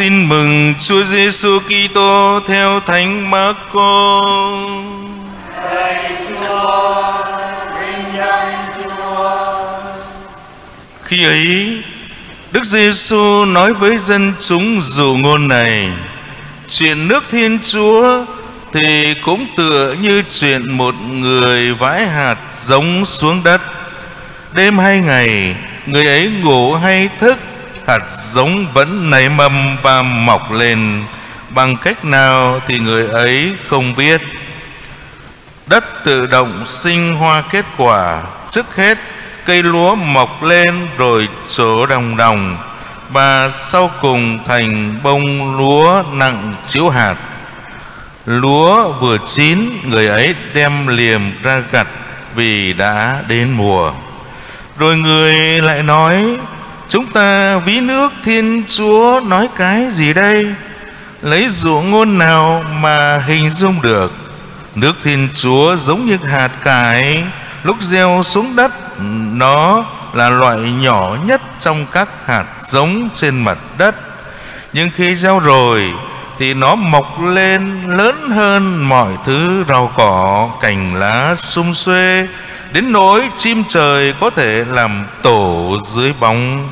Tin mừng Chúa Giêsu Kitô theo Thánh Marco. Khi ấy, Đức Giêsu nói với dân chúng dụ ngôn này: Chuyện nước Thiên Chúa thì cũng tựa như chuyện một người vãi hạt giống xuống đất. Đêm hay ngày, người ấy ngủ hay thức, hạt giống vẫn nảy mầm và mọc lên. Bằng cách nào thì người ấy không biết. Đất tự động sinh hoa kết quả, trước hết cây lúa mọc lên rồi trổ đồng đồng và sau cùng thành bông lúa nặng chiếu hạt lúa vừa chín người ấy đem liềm ra gặt vì đã đến mùa rồi người lại nói chúng ta ví nước thiên chúa nói cái gì đây? Lấy dụ ngôn nào mà hình dung được? Nước thiên chúa giống như hạt cải, lúc gieo xuống đất, nó là loại nhỏ nhất trong các hạt giống trên mặt đất. Nhưng khi gieo rồi, thì nó mọc lên lớn hơn mọi thứ rau cỏ, cành lá, sum xuê đến nỗi chim trời có thể làm tổ dưới bóng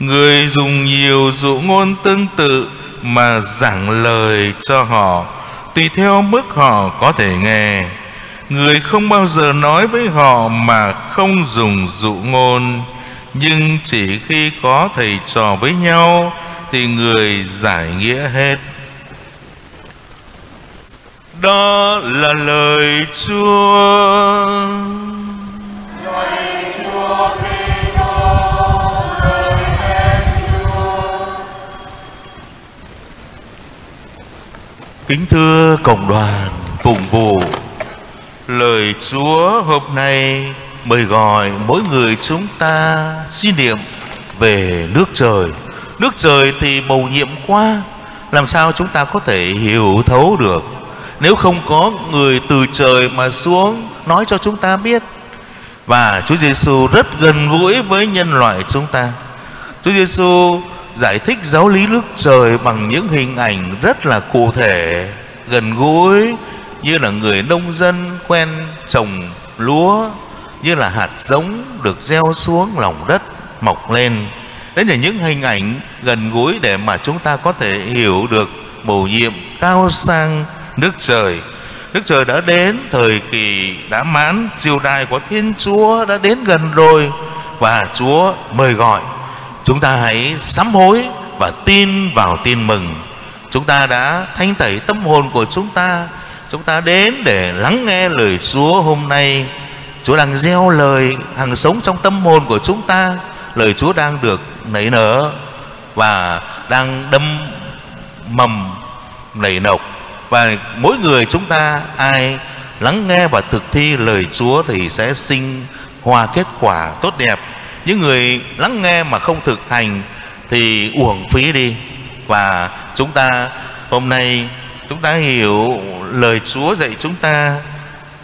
người dùng nhiều dụ ngôn tương tự mà giảng lời cho họ, tùy theo mức họ có thể nghe người không bao giờ nói với họ mà không dùng dụ ngôn, nhưng chỉ khi có thầy trò với nhau thì người giải nghĩa hết đó là lời Chúa. Kính thưa cộng đoàn phụng vụ, Lời Chúa hôm nay mời gọi mỗi người chúng ta suy niệm về nước trời. Nước trời thì mầu nhiệm qua Làm sao chúng ta có thể hiểu thấu được? Nếu không có người từ trời mà xuống nói cho chúng ta biết. Và Chúa Giêsu rất gần gũi với nhân loại chúng ta. Chúa Giêsu giải thích giáo lý nước trời bằng những hình ảnh rất là cụ thể, gần gũi, như là người nông dân quen trồng lúa, như là hạt giống được gieo xuống lòng đất, mọc lên. Đấy là những hình ảnh gần gũi để mà chúng ta có thể hiểu được bổ nhiệm cao sang nước trời. Nước trời đã đến, thời kỳ đã mãn, triều đại của thiên chúa đã đến gần rồi, và chúa mời gọi chúng ta hãy sám hối và tin vào tin mừng. Chúng ta đã thanh tẩy tâm hồn của chúng ta. Chúng ta đến để lắng nghe lời Chúa hôm nay. Chúa đang gieo lời hàng sống trong tâm hồn của chúng ta. Lời Chúa đang được nảy nở và đang đâm mầm, nảy nọc. Và mỗi người chúng ta, ai lắng nghe và thực thi lời Chúa thì sẽ sinh hoa kết quả tốt đẹp những người lắng nghe mà không thực hành thì uổng phí đi. Và chúng ta hôm nay, chúng ta hiểu lời Chúa dạy chúng ta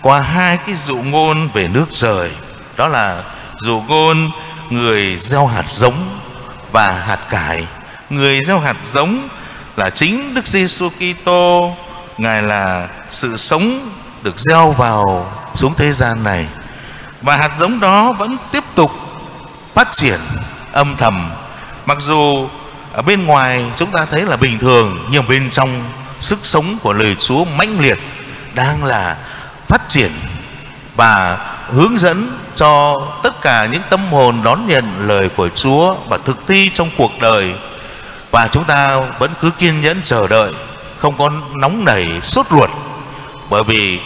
qua hai cái dụ ngôn về nước trời đó là dụ ngôn người gieo hạt giống và hạt cải. Người gieo hạt giống là chính Đức Giêsu Kitô. Ngài là sự sống được gieo vào xuống thế gian này. Và hạt giống đó vẫn tiếp tục phát triển âm thầm. Mặc dù ở bên ngoài chúng ta thấy là bình thường, nhưng bên trong sức sống của lời Chúa mãnh liệt đang là phát triển và hướng dẫn cho tất cả những tâm hồn đón nhận lời của Chúa và thực thi trong cuộc đời. Và chúng ta vẫn cứ kiên nhẫn chờ đợi, không có nóng nảy, sốt ruột, bởi vì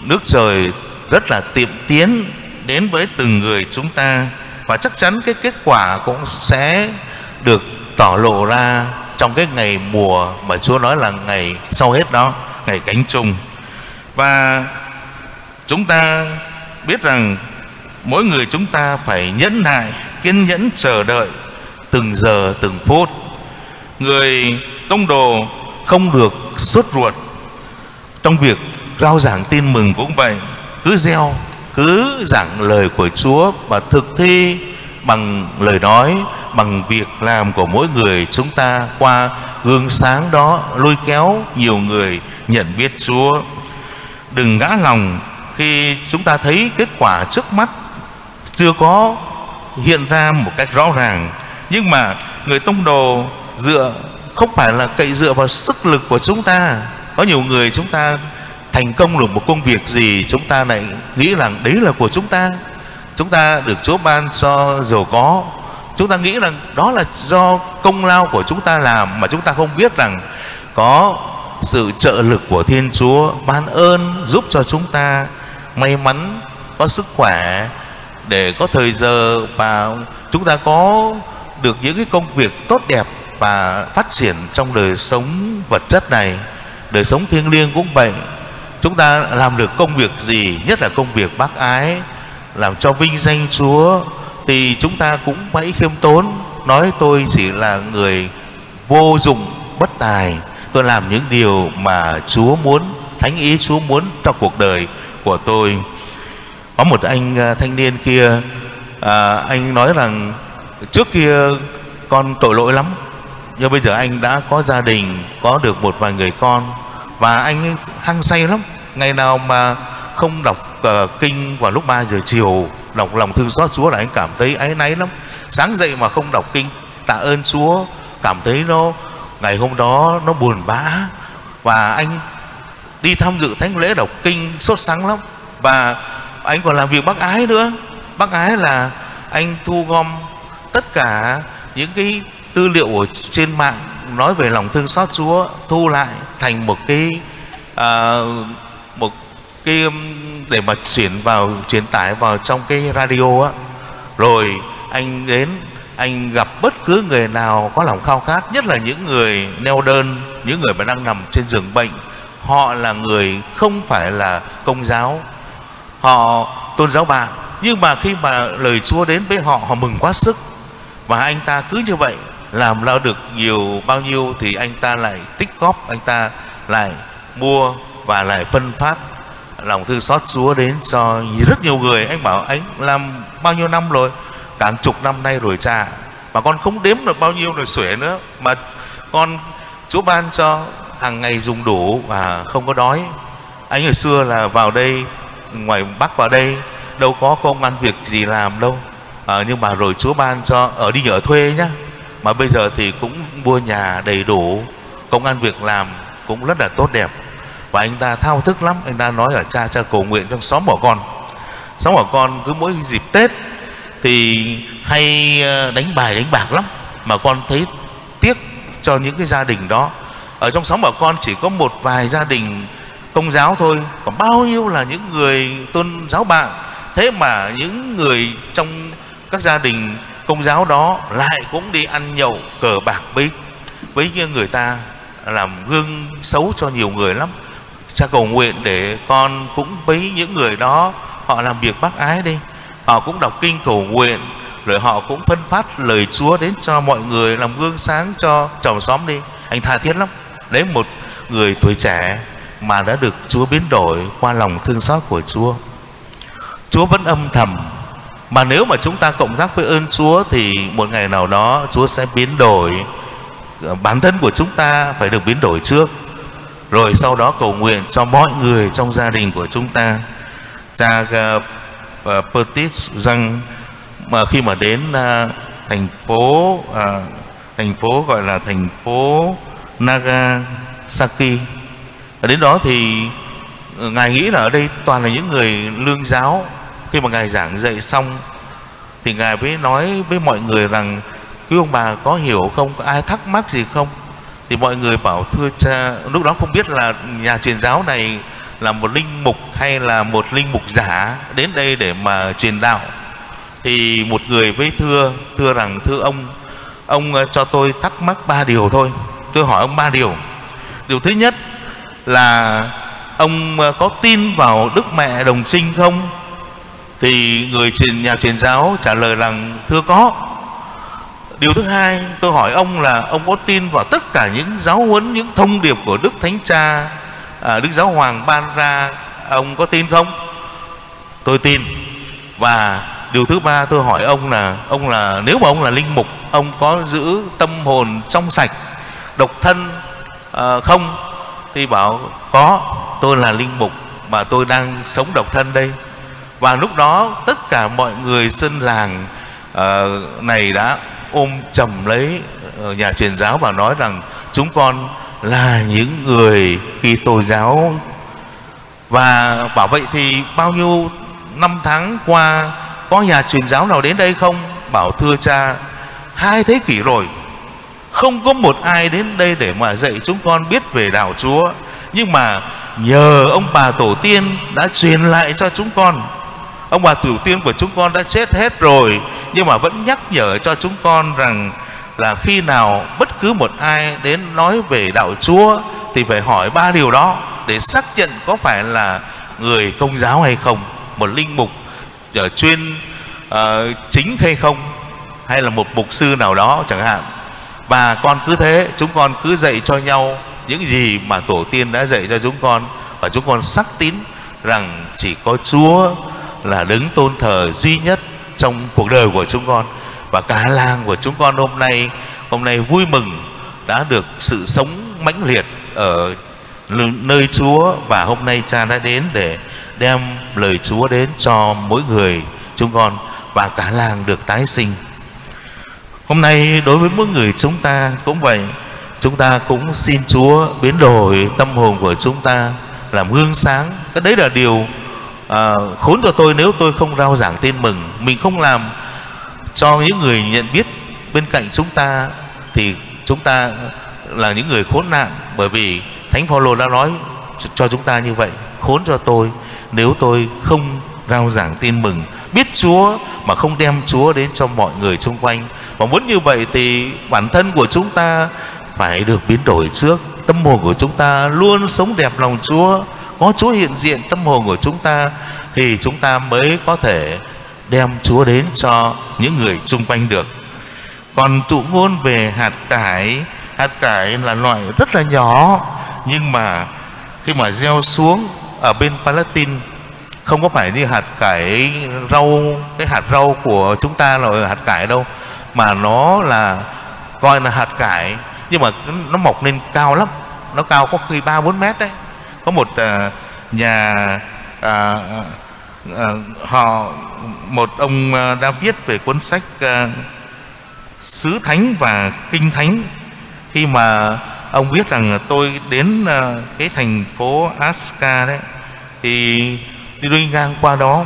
nước trời rất là tiệm tiến đến với từng người chúng ta và chắc chắn cái kết quả cũng sẽ được tỏ lộ ra trong cái ngày mùa mà Chúa nói là ngày sau hết đó, ngày cánh trùng và chúng ta biết rằng mỗi người chúng ta phải nhẫn nại, kiên nhẫn chờ đợi từng giờ, từng phút. Người tông đồ không được sốt ruột trong việc rao giảng tin mừng cũng vậy, cứ gieo cứ giảng lời của Chúa và thực thi bằng lời nói, bằng việc làm của mỗi người, chúng ta qua gương sáng đó lôi kéo nhiều người nhận biết Chúa. Đừng ngã lòng khi chúng ta thấy kết quả trước mắt chưa có hiện ra một cách rõ ràng nhưng mà người tông đồ dựa, không phải là cậy dựa vào sức lực của chúng ta có nhiều người chúng ta thành công được một công việc gì, chúng ta lại nghĩ rằng đấy là của chúng ta. Chúng ta được Chúa ban cho giàu có. Chúng ta nghĩ rằng đó là do công lao của chúng ta làm mà chúng ta không biết rằng có sự trợ lực của Thiên Chúa ban ơn giúp cho chúng ta. May mắn có sức khỏe để có thời giờ và chúng ta có được những cái công việc tốt đẹp và phát triển trong đời sống vật chất này. Đời sống thiêng liêng cũng vậy chúng ta làm được công việc gì nhất là công việc bác ái làm cho vinh danh Chúa thì chúng ta cũng hãy khiêm tốn. Nói tôi chỉ là người vô dụng bất tài. Tôi làm những điều mà Chúa muốn thánh ý Chúa muốn trong cuộc đời của tôi. Có một anh à, thanh niên kia à, anh nói rằng trước kia con tội lỗi lắm nhưng bây giờ anh đã có gia đình có được một vài người con và anh hăng say lắm. Ngày nào mà không đọc uh, kinh vào lúc 3 giờ chiều đọc lòng thương xót Chúa là anh cảm thấy áy náy lắm. Sáng dậy mà không đọc kinh tạ ơn Chúa cảm thấy nó ngày hôm đó nó buồn bã. Và anh đi tham dự thánh lễ đọc kinh sốt sáng lắm. Và anh còn làm việc bác ái nữa. Bác ái là anh thu gom tất cả những cái tư liệu ở trên mạng nói về lòng thương xót Chúa thu lại thành một cái à, một cái um, để mà chuyển vào truyền tải vào trong cái radio á. Rồi anh đến anh gặp bất cứ người nào có lòng khao khát nhất là những người neo đơn những người mà đang nằm trên giường bệnh họ là người không phải là công giáo. Họ tôn giáo bạn nhưng mà khi mà lời Chúa đến với họ họ mừng quá sức. Và anh ta cứ như vậy làm lao được nhiều bao nhiêu thì anh ta lại tích góp anh ta lại mua và lại phân phát. Lòng thư xót xúa đến cho rất nhiều người. Anh bảo anh làm bao nhiêu năm rồi? Cả chục năm nay rồi cha mà con không đếm được bao nhiêu rồi xuể nữa mà con chú ban cho hàng ngày dùng đủ và không có đói. Anh hồi xưa là vào đây ngoài Bắc vào đây đâu có công ăn việc gì làm đâu. À, nhưng mà rồi Chúa ban cho ở đi ở thuê nhá mà bây giờ thì cũng mua nhà đầy đủ, công ăn việc làm cũng rất là tốt đẹp. Và anh ta thao thức lắm, anh ta nói là, cha cha cầu nguyện trong xóm của con. Xóm của con cứ mỗi dịp tết thì hay ờ, đánh bài, đánh bạc lắm. Mà con thấy tiếc cho những cái gia đình đó. Ở trong xóm của con chỉ có một vài gia đình công giáo thôi, còn bao nhiêu là những người tôn giáo bạn. Thế mà những người trong các gia đình công giáo đó lại cũng đi ăn nhậu cờ bạc với với người ta làm gương xấu cho nhiều người lắm. Cha cầu nguyện để con cũng với những người đó họ làm việc bác ái đi. Họ cũng đọc kinh cầu nguyện, rồi họ cũng phân phát lời Chúa đến cho mọi người làm gương sáng cho chồng xóm đi. Anh tha thiết lắm. Đấy một người tuổi trẻ mà đã được Chúa biến đổi qua lòng thương xót của Chúa. Chúa vẫn âm thầm mà nếu mà chúng ta cộng tác với ơn Chúa thì một ngày nào đó Chúa sẽ biến đổi ờ, bản thân của chúng ta phải được biến đổi trước. Rồi sau đó cầu nguyện cho mọi người trong gia đình của chúng ta. Cha uh, ờ, Pertis rằng mà khi mà đến uh, thành phố uh, thành phố gọi là thành phố Nagasaki đến đó thì ngài nghĩ là ở đây toàn là những người lương giáo khi mà ngài giảng dạy xong, thì ngài mới nói với mọi người rằng, quý ông bà có hiểu không? Có ai thắc mắc gì không? Thì mọi người bảo, thưa cha, lúc đó không biết là nhà truyền giáo này là một linh mục hay là một linh mục giả đến đây để mà truyền đạo? Thì một người với thưa thưa rằng, thưa ông ông ờ, cho tôi thắc mắc ba điều thôi. Tôi hỏi ông ba điều. Điều thứ nhất là, ông ờ, có tin vào đức mẹ đồng sinh không? Thì người truyền nhà truyền giáo trả lời rằng thưa có. Điều thứ hai tôi hỏi ông là ông có tin vào tất cả những giáo huấn những thông điệp của đức thánh cha à, đức giáo hoàng ban ra ông có tin không? Tôi tin. Và điều thứ ba tôi hỏi ông là ông là nếu mà ông là linh mục ông có giữ tâm hồn trong sạch độc thân à, không? Thì bảo có tôi là linh mục mà tôi đang sống độc thân đây và lúc đó tất cả mọi người dân làng uh, này đã ôm chầm lấy uh, nhà truyền giáo và nói rằng chúng con là những người kỳ tô giáo. Và bảo vậy thì bao nhiêu năm tháng qua có nhà truyền giáo nào đến đây không? Bảo thưa cha hai thế kỷ rồi không có một ai đến đây để mà dạy chúng con biết về đạo chúa. Nhưng mà nhờ ông bà tổ tiên đã truyền lại cho chúng con ông bà tổ tiên của chúng con đã chết hết rồi nhưng mà vẫn nhắc nhở cho chúng con rằng là khi nào bất cứ một ai đến nói về đạo chúa thì phải hỏi ba điều đó để xác nhận có phải là người công giáo hay không một linh mục ở chuyên uh, chính hay không hay là một mục sư nào đó chẳng hạn. Và con cứ thế chúng con cứ dạy cho nhau những gì mà tổ tiên đã dạy cho chúng con và chúng con xác tín rằng chỉ có Chúa là đứng tôn thờ duy nhất trong cuộc đời của chúng con và cả làng của chúng con hôm nay hôm nay vui mừng đã được sự sống mãnh liệt ở nơi Chúa và hôm nay cha đã đến để đem lời Chúa đến cho mỗi người chúng con và cả làng được tái sinh. Hôm nay đối với mỗi người chúng ta cũng vậy, chúng ta cũng xin Chúa biến đổi tâm hồn của chúng ta làm gương sáng. Cái đấy là điều à, khốn cho tôi nếu tôi không rao giảng tin mừng, mình không làm cho những người nhận biết bên cạnh chúng ta thì chúng ta là những người khốn nạn bởi vì Thánh Phaolô đã nói cho chúng ta như vậy. Khốn cho tôi nếu tôi không rao giảng tin mừng. Biết Chúa mà không đem Chúa đến cho mọi người xung quanh. Và muốn như vậy thì bản thân của chúng ta phải được biến đổi trước. Tâm hồn của chúng ta luôn sống đẹp lòng Chúa có Chúa hiện diện tâm hồn của chúng ta thì chúng ta mới có thể đem Chúa đến cho những người xung quanh được. Còn tụ ngôn về hạt cải hạt cải là loại rất là nhỏ, nhưng mà khi mà gieo xuống ở bên Palestine, không có phải như hạt cải rau, cái hạt rau của chúng ta là hạt cải đâu, mà nó là coi là hạt cải, nhưng mà nó mọc lên cao lắm, nó cao có khi ba bốn mét đấy có một uh, nhà uh, uh, họ một ông đã viết về cuốn sách uh, sứ thánh và kinh thánh. Khi mà ông biết rằng tôi đến uh, cái thành phố Aska đấy thì đi đi ngang qua đó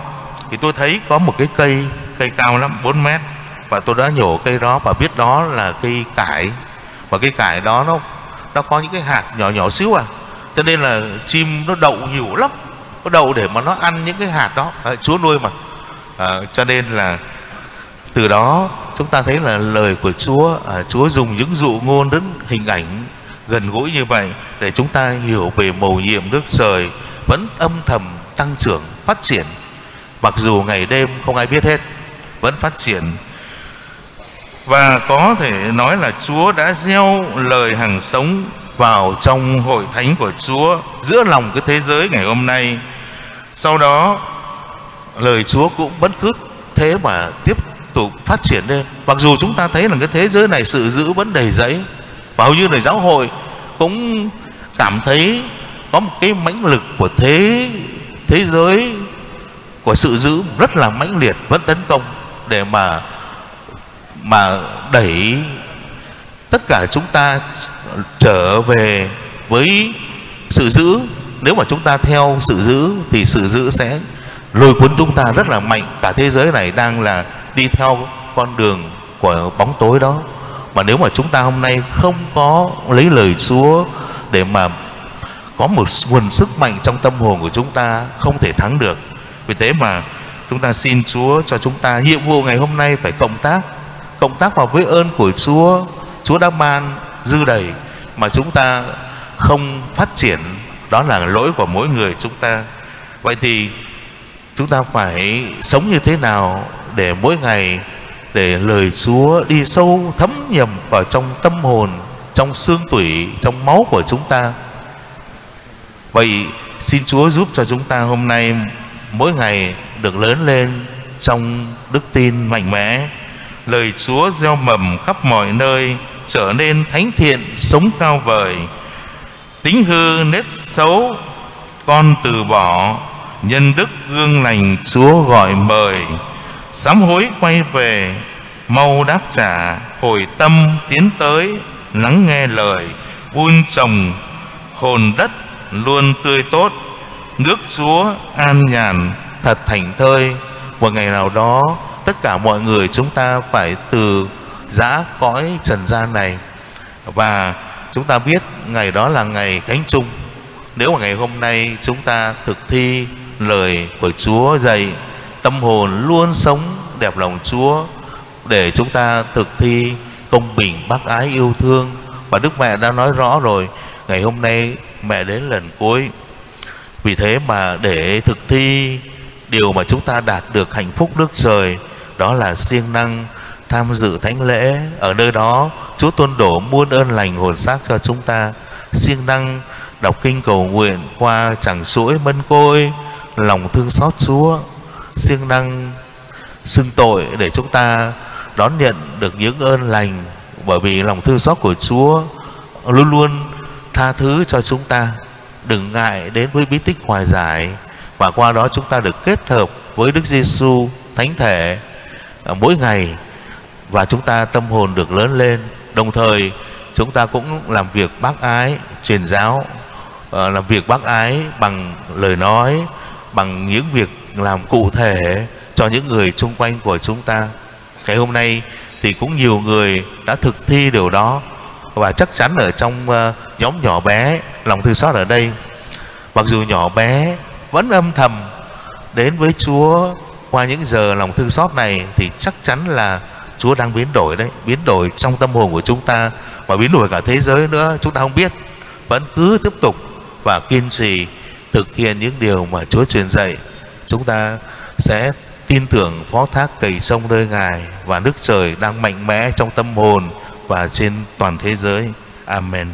thì tôi thấy có một cái cây cây cao lắm 4 mét và tôi đã nhổ cây đó và biết đó là cây cải. Và cây cải đó nó nó có những cái hạt nhỏ nhỏ xíu à cho nên là chim nó đậu nhiều lắm. Nó đậu để mà nó ăn những cái hạt đó. À, chúa nuôi mà. À, cho nên là từ đó chúng ta thấy là lời của chúa à, chúa dùng những dụ ngôn đến hình ảnh gần gũi như vậy để chúng ta hiểu về mầu nhiệm nước trời vẫn âm thầm tăng trưởng phát triển. Mặc dù ngày đêm không ai biết hết vẫn phát triển. Và có thể nói là Chúa đã gieo lời hàng sống vào trong hội thánh của Chúa giữa lòng cái thế giới ngày hôm nay. Sau đó lời Chúa cũng vẫn cứ thế mà tiếp tục phát triển lên. Mặc dù chúng ta thấy là cái thế giới này sự giữ vẫn đầy dẫy, và hầu như là giáo hội cũng cảm thấy có một cái mãnh lực của thế thế giới của sự giữ rất là mãnh liệt vẫn tấn công để mà mà đẩy tất cả chúng ta trở về với sự giữ. Nếu mà chúng ta theo sự giữ thì sự giữ sẽ lôi cuốn chúng ta rất là mạnh. Cả thế giới này đang là đi theo con đường của bóng tối đó. Mà nếu mà chúng ta hôm nay không có lấy lời Chúa để mà có một nguồn sức mạnh trong tâm hồn của chúng ta không thể thắng được. Vì thế mà chúng ta xin Chúa cho chúng ta, nhiệm vụ ngày hôm nay phải cộng tác. Cộng tác vào với ơn của Chúa. Chúa đã ban dư đầy mà chúng ta không phát triển, đó là lỗi của mỗi người chúng ta. Vậy thì chúng ta phải sống như thế nào để mỗi ngày để lời Chúa đi sâu thấm nhầm vào trong tâm hồn, trong xương tủy, trong máu của chúng ta? Vậy xin Chúa giúp cho chúng ta hôm nay mỗi ngày được lớn lên trong đức tin mạnh mẽ. Lời Chúa gieo mầm khắp mọi nơi trở nên thánh thiện, sống cao vời. Tính hư nết xấu, con từ bỏ. Nhân đức gương lành, Chúa gọi mời. Sám hối quay về, mau đáp trả. Hồi tâm tiến tới, lắng nghe lời. Vun trồng hồn đất, luôn tươi tốt. Nước Chúa an nhàn, thật thành thơi. Một ngày nào đó, tất cả mọi người chúng ta phải từ giã cõi trần gian này. Và chúng ta biết ngày đó là ngày cánh chung nếu mà ngày hôm nay chúng ta thực thi lời của Chúa dạy, tâm hồn luôn sống đẹp lòng Chúa để chúng ta thực thi công bình bác ái yêu thương. Và Đức Mẹ đã nói rõ rồi, ngày hôm nay mẹ đến lần cuối. Vì thế mà để thực thi điều mà chúng ta đạt được hạnh phúc nước trời, đó là siêng năng tham dự thánh lễ. Ở nơi đó, Chúa tôn đổ muôn ơn lành hồn xác cho chúng ta. Siêng năng đọc kinh cầu nguyện qua chẳng suối mân côi, lòng thương xót Chúa. Siêng năng xưng tội để chúng ta đón nhận được những ơn lành, bởi vì lòng thương xót của Chúa luôn luôn tha thứ cho chúng ta. Đừng ngại đến với bí tích hòa giải, và qua đó chúng ta được kết hợp với Đức Giêsu thánh thể à, mỗi ngày và chúng ta tâm hồn được lớn lên. Đồng thời chúng ta cũng làm việc bác ái truyền giáo ờ, làm việc bác ái bằng lời nói bằng những việc làm cụ thể cho những người xung quanh của chúng ta. Ngày hôm nay thì cũng nhiều người đã thực thi điều đó và chắc chắn ở trong uh, nhóm nhỏ bé lòng thư xót ở đây. Mặc dù nhỏ bé vẫn âm thầm đến với Chúa. Qua những giờ lòng thư xót này thì chắc chắn là Chúa đang biến đổi đấy, biến đổi trong tâm hồn của chúng ta và biến đổi cả thế giới nữa, chúng ta không biết vẫn cứ tiếp tục và kiên trì thực hiện những điều mà Chúa truyền dạy chúng ta sẽ tin tưởng phó thác cầy sông nơi Ngài và nước trời đang mạnh mẽ trong tâm hồn và trên toàn thế giới. Amen.